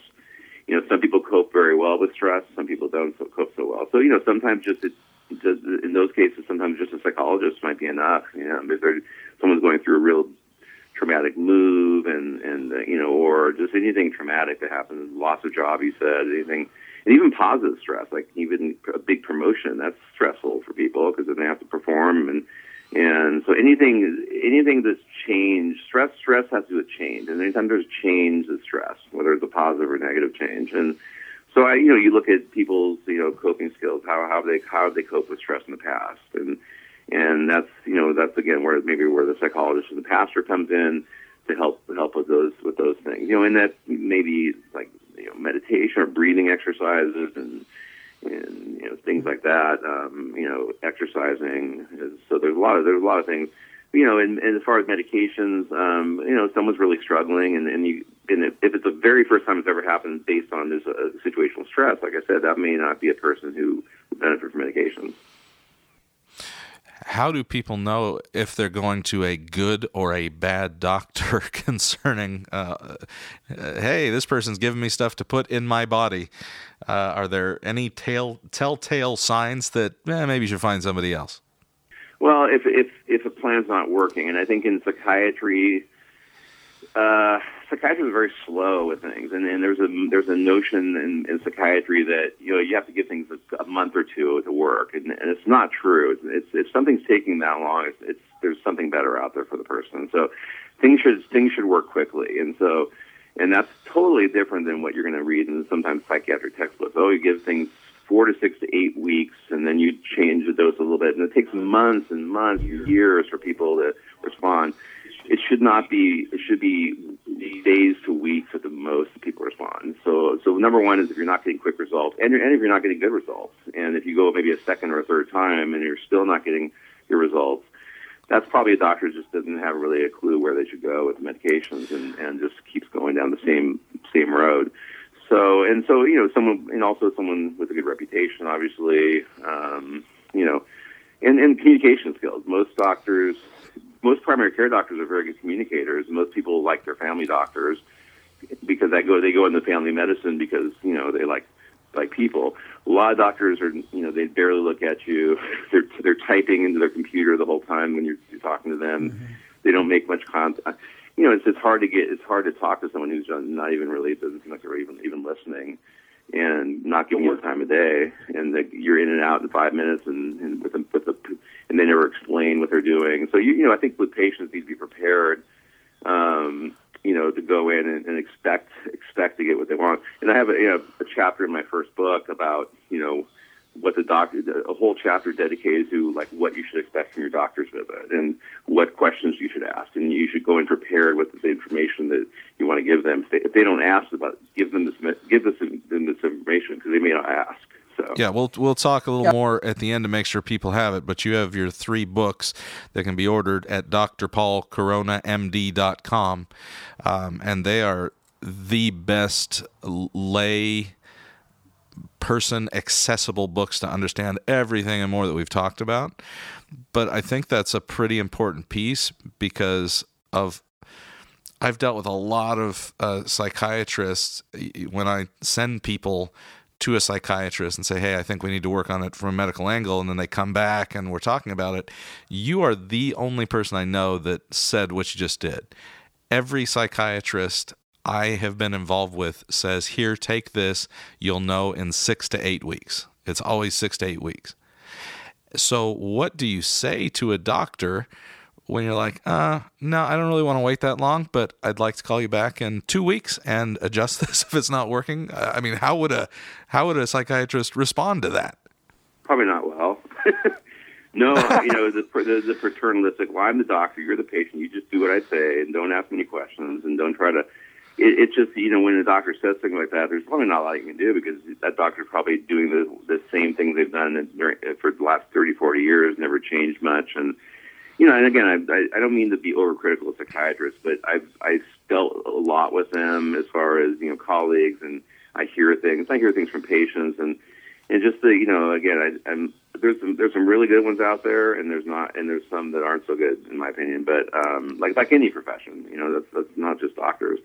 You know, some people cope very well with stress, some people don't cope so well. So, you know, sometimes just it's in those cases, sometimes just a psychologist might be enough. You know, if someone's going through a real traumatic move, and and uh, you know, or just anything traumatic that happens, loss of job, you said, anything, and even positive stress, like even a big promotion, that's stressful for people because then they have to perform, and and so anything anything that's change, stress stress has to do with change, and anytime there's change, is stress, whether it's a positive or negative change, and so I, you know, you look at people's, you know, coping skills, how how they how they cope with stress in the past, and and that's you know that's again where maybe where the psychologist and the pastor comes in to help help with those with those things, you know, and that maybe like you know meditation or breathing exercises and and you know things like that. Um, you know, exercising. So there's a lot of there's a lot of things. You know, and, and as far as medications, um, you know, someone's really struggling, and, and you and if, it's the very first time it's ever happened based on this uh, situational stress, like I said, that may not be a person who would benefit from medications. How do people know if they're going to a good or a bad doctor concerning, uh, hey, this person's giving me stuff to put in my body? Uh, are there any tail, telltale signs that eh, maybe you should find somebody else? Well, if if if a plan's not working, and I think in psychiatry, uh, psychiatry is very slow with things, and, and there's a there's a notion in, in psychiatry that you know you have to give things a, a month or two to work, and, and it's not true. It's, it's if something's taking that long, it's, it's there's something better out there for the person. So things should things should work quickly, and so and that's totally different than what you're going to read in sometimes psychiatric textbooks. Oh, you give things four to six to eight weeks, and then you change the dose a little bit, and it takes months and months, years for people to respond. It should not be. It should be days to weeks at the most people respond. So, so number one is if you're not getting quick results, and, and if you're not getting good results, and if you go maybe a second or a third time and you're still not getting your results, that's probably a doctor just doesn't have really a clue where they should go with medications and, and just keeps going down the same same road. So and so you know someone and also someone with a good reputation, obviously, um, you know, and and communication skills. Most doctors most primary care doctors are very good communicators. Most people like their family doctors because they go they go into family medicine because you know they like like people. A lot of doctors are you know they barely look at you. They're they're typing into their computer the whole time when you're, you're talking to them. Mm-hmm. They don't make much contact. You know, it's it's hard to get it's hard to talk to someone who's not even really doesn't seem like they're even even listening and not giving you the time of day, and the, you're in and out in five minutes, and, and with the, with the and they never explain what they're doing. So you you know I think with patients need to be prepared, um, you know, to go in and, and expect expect to get what they want. And I have a, you know, a chapter in my first book about you know what the doctor, a whole chapter dedicated to like what you should expect from your doctor's visit and what questions you should ask, and you should go in prepared with the information that you want to give them. If they, if they don't ask about, give them this, give this, them this information because they may not ask. So. Yeah, we'll we'll talk a little yep. more at the end to make sure people have it. But you have your three books that can be ordered at drpaulcoronamd.com, um, and they are the best lay person accessible books to understand everything and more that we've talked about. But I think that's a pretty important piece because of I've dealt with a lot of uh, psychiatrists when I send people to a psychiatrist and say, "Hey, I think we need to work on it from a medical angle," and then they come back and we're talking about it. You are the only person I know that said what you just did. Every psychiatrist I have been involved with says, Here, take this. You'll know in six to eight weeks. It's always six to eight weeks. So, what do you say to a doctor when you're like, uh, no, I don't really want to wait that long, but I'd like to call you back in two weeks and adjust this if it's not working? I mean, how would a how would a psychiatrist respond to that? Probably not well. no, you know the, the the paternalistic. Well, I'm the doctor. You're the patient. You just do what I say and don't ask any questions and don't try to it, it's just you know when the doctor says something like that, there's probably not a lot you can do because that doctor's probably doing the the same things they've done during, for the last 30, 40 years, never changed much, and you know, and again, I, I don't mean to be overcritical of psychiatrists, but I've I've dealt a lot with them as far as you know colleagues, and I hear things. I hear things from patients, and and just the you know, again, I, I'm there's some there's some really good ones out there, and there's not, and there's some that aren't so good in my opinion. But um, like like any profession, you know, that's that's not just doctors.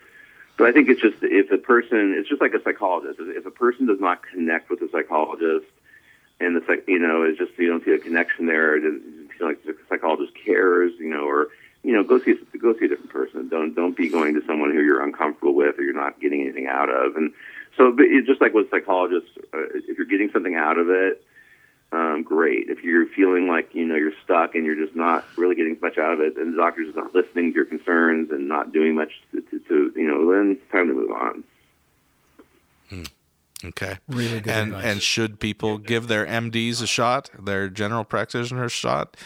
So I think it's just if a person, it's just like a psychologist. If a person does not connect with a psychologist, and the you know, it's just you don't see a connection there. It feel like the psychologist cares, you know, or you know, go see go see a different person. Don't don't be going to someone who you're uncomfortable with or you're not getting anything out of. And so, but it's just like with psychologists, uh, if you're getting something out of it, um, great. If you're feeling like you know you're stuck and you're just not really getting much out of it, and the doctor's not listening to your concerns and not doing much to, to, to you know, then it's time to move on. Hmm. Okay. Really good. And advice. and should people give their MDs a shot, their general practitioners a shot?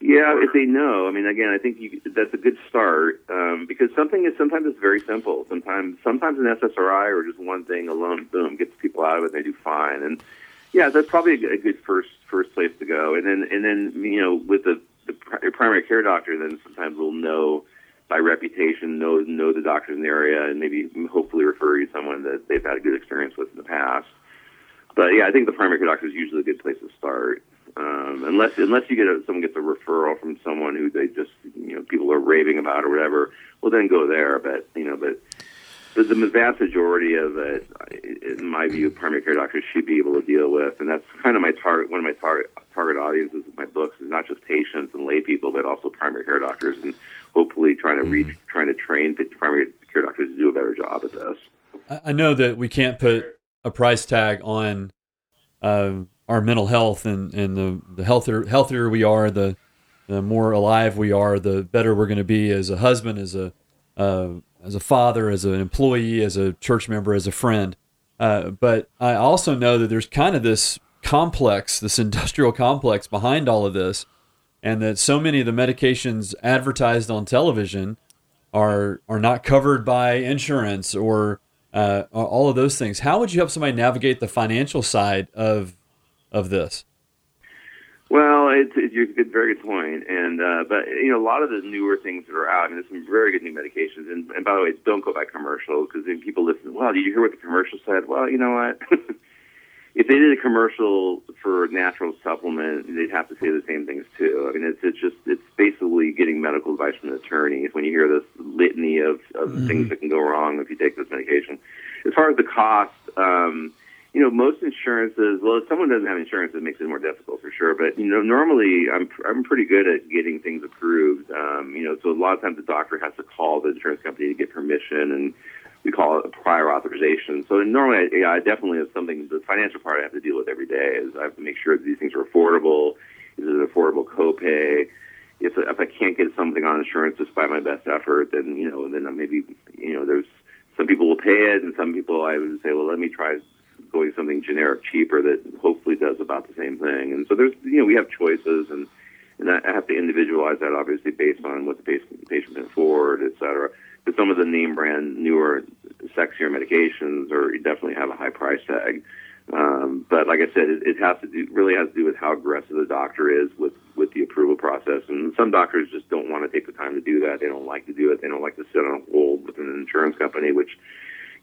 Yeah, if they know. I mean, again, I think you, that's a good start um, because something is sometimes it's very simple. Sometimes sometimes an SSRI or just one thing alone, boom, gets people out of it. and They do fine, and Yeah, that's probably a good, first first place to go, and then and then you know with the, the pri- primary care doctor, then sometimes we'll know by reputation, know know the doctors in the area, and maybe hopefully refer you to someone that they've had a good experience with in the past. But yeah, I think the primary care doctor is usually a good place to start. Um, unless unless you get a, someone gets a referral from someone who they just you know people are raving about or whatever, well then go there. But you know, but the, the vast majority of it, in my view, primary care doctors should be able to deal with, and that's kind of my target. One of my target target audiences of my books is not just patients and lay people, but also primary care doctors, and hopefully trying to reach, mm-hmm. trying to train primary care doctors to do a better job at this. I know that we can't put a price tag on. Um, our mental health and, and the, the healthier healthier we are, the the more alive we are, the better we're going to be as a husband, as a uh, as a father, as an employee, as a church member, as a friend. Uh, but I also know that there's kind of this complex, this industrial complex behind all of this, and that so many of the medications advertised on television are are not covered by insurance or uh, all of those things. How would you help somebody navigate the financial side of of this? Well, it's, it's a very good point, and uh, but you know a lot of the newer things that are out. I mean, there's some very good new medications, and, and by the way, don't go by commercials because then people listen. Well, did you hear what the commercial said? Well, you know what? if they did a commercial for natural supplement, they'd have to say the same things too. I mean, it's it's just it's basically getting medical advice from an attorney. When you hear this litany of, of mm-hmm. things that can go wrong if you take this medication, as far as the cost. Um, you know, most insurances. Well, if someone doesn't have insurance, it makes it more difficult for sure. But you know, normally I'm I'm pretty good at getting things approved. Um, you know, so a lot of times the doctor has to call the insurance company to get permission, and we call it a prior authorization. So normally, I, yeah, I definitely have something. The financial part I have to deal with every day is I have to make sure that these things are affordable. Is it an affordable copay? If if I can't get something on insurance despite my best effort, then you know, then maybe you know, there's some people will pay it, and some people I would say, well, let me try going something generic cheaper that hopefully does about the same thing. And so there's, you know, we have choices and, and I have to individualize that obviously based on what the patient, patient can afford, et cetera. But some of the name brand newer, sexier medications are definitely have a high price tag. Um, but like I said, it, it has to do really has to do with how aggressive the doctor is with with the approval process. And some doctors just don't want to take the time to do that. They don't like to do it. They don't like to sit on hold with an insurance company, which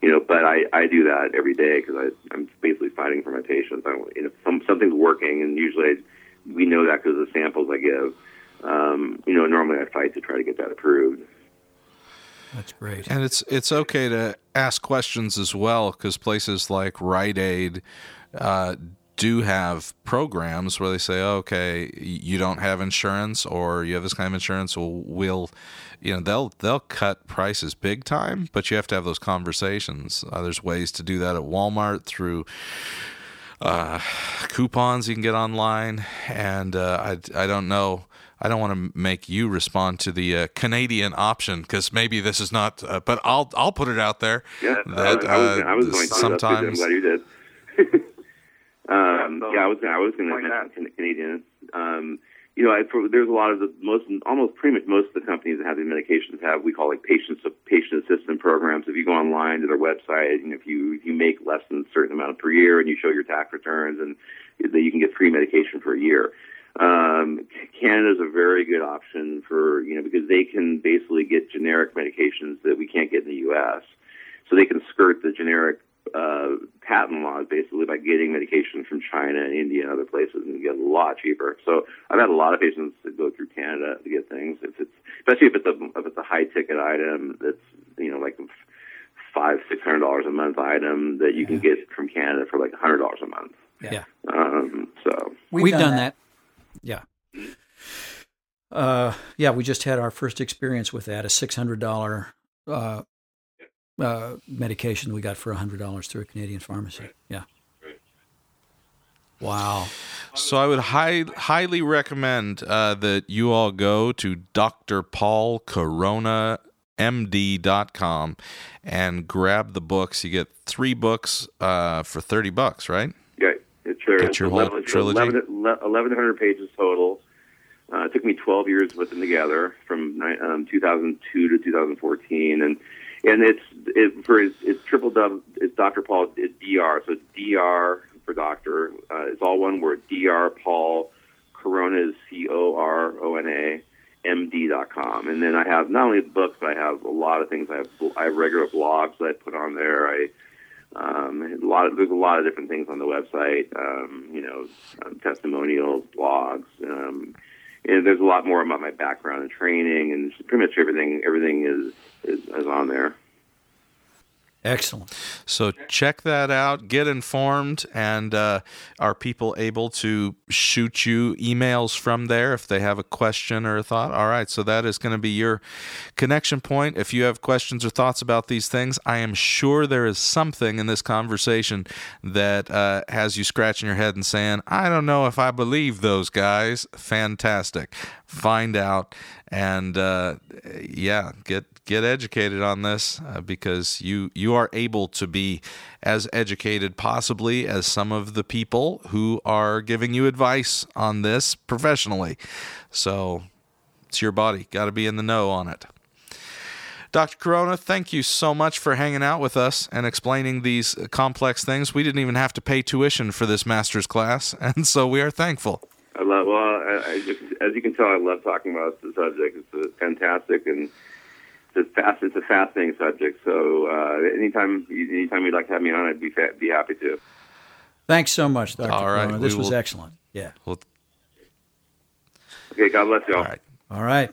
you know, but I, I do that every day because I'm basically fighting for my patients. I, you know, some, something's working, and usually I, we know that because of the samples I give. Um, you know, normally I fight to try to get that approved. That's great. And it's it's okay to ask questions as well because places like Rite Aid uh, do have programs where they say, oh, okay, you don't have insurance or you have this kind of insurance, well, we'll, you know, they'll they'll cut prices big time, but you have to have those conversations. Uh, there's ways to do that at Walmart through uh, coupons you can get online, and uh, I I don't know. I don't want to make you respond to the uh, Canadian option because maybe this is not. Uh, but I'll I'll put it out there. Yeah, that, I, was, I was going to. Sometimes, I'm glad you did. Um, yeah, I was I was going to mention Canadian. Um, you know, I, for, there's a lot of the most, almost pretty much most of the companies that have these medications have we call like patient patient assistance programs. If you go online to their website, and if you if you make less than a certain amount per year, and you show your tax returns, and that you can get free medication for a year. Um, Canada is a very good option for you know because they can basically get generic medications that we can't get in the U.S. So they can skirt the generic uh, patent laws basically by getting medication from China and India and other places and get a lot cheaper. So I've had a lot of patients that go through Canada to get things. If it's especially if it's a if it's a high ticket item that's you know like five six hundred dollars a month item that you can get from Canada for like a hundred dollars a month. Yeah. Um, so we've, we've done, done that. that. Yeah. Uh, yeah, we just had our first experience with that. A six hundred dollar uh, uh, medication we got for hundred dollars through a Canadian pharmacy. Yeah. Wow. So I would high, highly recommend uh, that you all go to Dr. Paul Corona md.com and grab the books you get three books uh, for 30 bucks right yeah it's sure get your whole 11, trilogy 1100 pages total uh, it took me 12 years to put them together from um, 2002 to 2014 and and it's it, for his, it's triple W. It's Dr. Paul it's Dr. So Dr. for doctor. Uh, it's all one word. Dr. Paul Corona is C O R O N A M D dot com. And then I have not only books, but I have a lot of things. I have I have regular blogs that I put on there. I um, a lot of there's a lot of different things on the website. Um, you know, um, testimonials, blogs. Um, there's a lot more about my background and training, and pretty much everything. Everything is is, is on there. Excellent. So check that out. Get informed, and uh, are people able to shoot you emails from there if they have a question or a thought? All right. So that is going to be your connection point. If you have questions or thoughts about these things, I am sure there is something in this conversation that uh, has you scratching your head and saying, "I don't know if I believe those guys." Fantastic. Find out, and uh, yeah, get get educated on this uh, because you you are able to be as educated possibly as some of the people who are giving you advice on this professionally. So it's your body, got to be in the know on it. Dr. Corona, thank you so much for hanging out with us and explaining these complex things. We didn't even have to pay tuition for this master's class, and so we are thankful. I love, well, I, I just, as you can tell, I love talking about the subject. It's uh, fantastic, and it's fast. It's a fascinating subject. So uh, anytime, anytime you'd like to have me on, I'd be fa- be happy to. Thanks so much, Dr. All right, Corona. This we was will- excellent. Yeah. Well, Okay, God bless you all. all right. All right.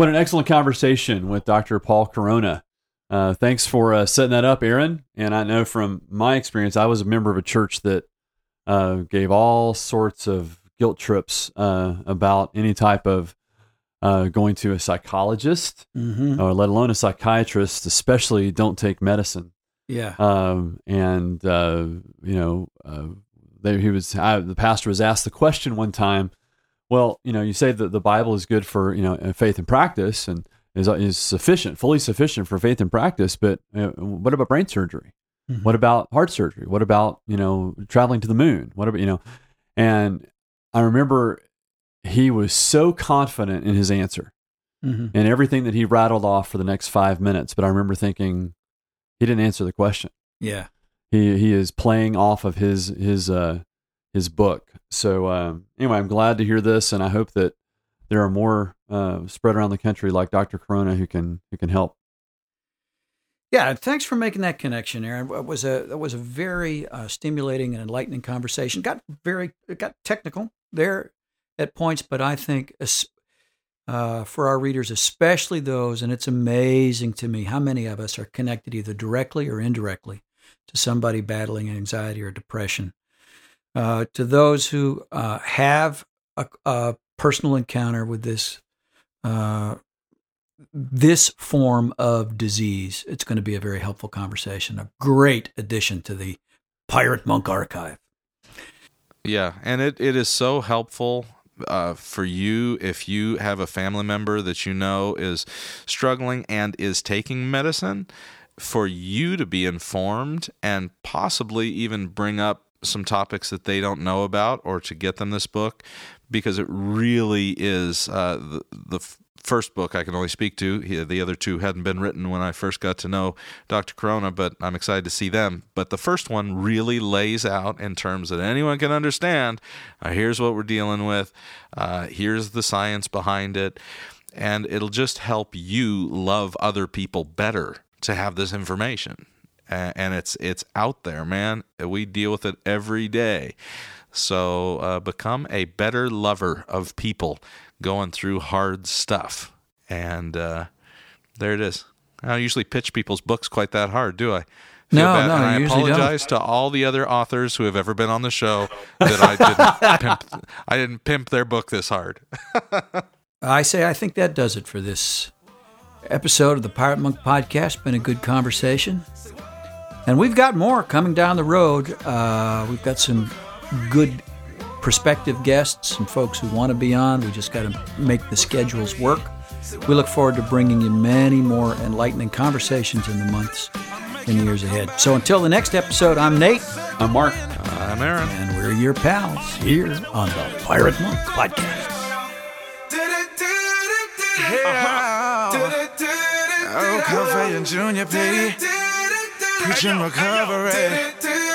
What an excellent conversation with Dr. Paul Corona. Uh, thanks for uh, setting that up, Aaron. And I know from my experience, I was a member of a church that uh, gave all sorts of guilt trips uh, about any type of uh, going to a psychologist, Mm-hmm. or let alone a psychiatrist, especially don't take medicine. Yeah. Um, and uh, you know, uh, they, he was I, the pastor was asked the question one time. Well, you know, you say that the Bible is good for you know uh, faith and practice, and is is sufficient, fully sufficient for faith and practice. But uh, what about brain surgery? Mhm. What about heart surgery? What about you know traveling to the moon? What about you know? And I remember he was so confident in his answer hmm and everything that he rattled off for the next five minutes. But I remember thinking he didn't answer the question. Yeah. He he is playing off of his his uh his book. So um, anyway, I'm glad to hear this, and I hope that there are more uh, spread around the country like Dr. Corona who can who can help. Yeah, thanks for making that connection, Aaron. It was a that was a very uh, stimulating and enlightening conversation. Got very it got technical there at points, but I think uh, for our readers, especially those, and it's amazing to me how many of us are connected either directly or indirectly to somebody battling anxiety or depression. Uh, to those who uh, have a, a personal encounter with this uh, this form of disease, it's going to be a very helpful conversation. A great addition to the Pirate Monk Archive. Yeah, and it, it is so helpful uh, for you if you have a family member that you know is struggling and is taking medicine, for you to be informed and possibly even bring up some topics that they don't know about or to get them this book because it really is uh, the, the first book I can only speak to. He, the other two hadn't been written when I first got to know Dr. Corona, but I'm excited to see them. But the first one really lays out in terms that anyone can understand. Uh, here's what we're dealing with. Uh, here's the science behind it, and it'll just help you love other people better to have this information. A- and it's it's out there, man. We deal with it every day. So uh, become a better lover of people going through hard stuff. And uh, there it is. I don't usually pitch people's books quite that hard, do I? Feel No, bad, no, and I usually don't. apologize to all the other authors who have ever been on the show that I didn't pimp. I didn't pimp their book this hard. I say I think that does it for this episode of the Pirate Monk Podcast. Been a good conversation. And we've got more coming down the road. Uh, we've got some good prospective guests, some folks who want to be on. We just got to make the schedules work. We look forward to bringing you many more enlightening conversations in the months and years ahead. So until the next episode, I'm Nate, I'm Mark. I'm Aaron. and we're your pals here on the Pirate Monk Podcast. Oh, Coffee and Junior P. Preaching recovery.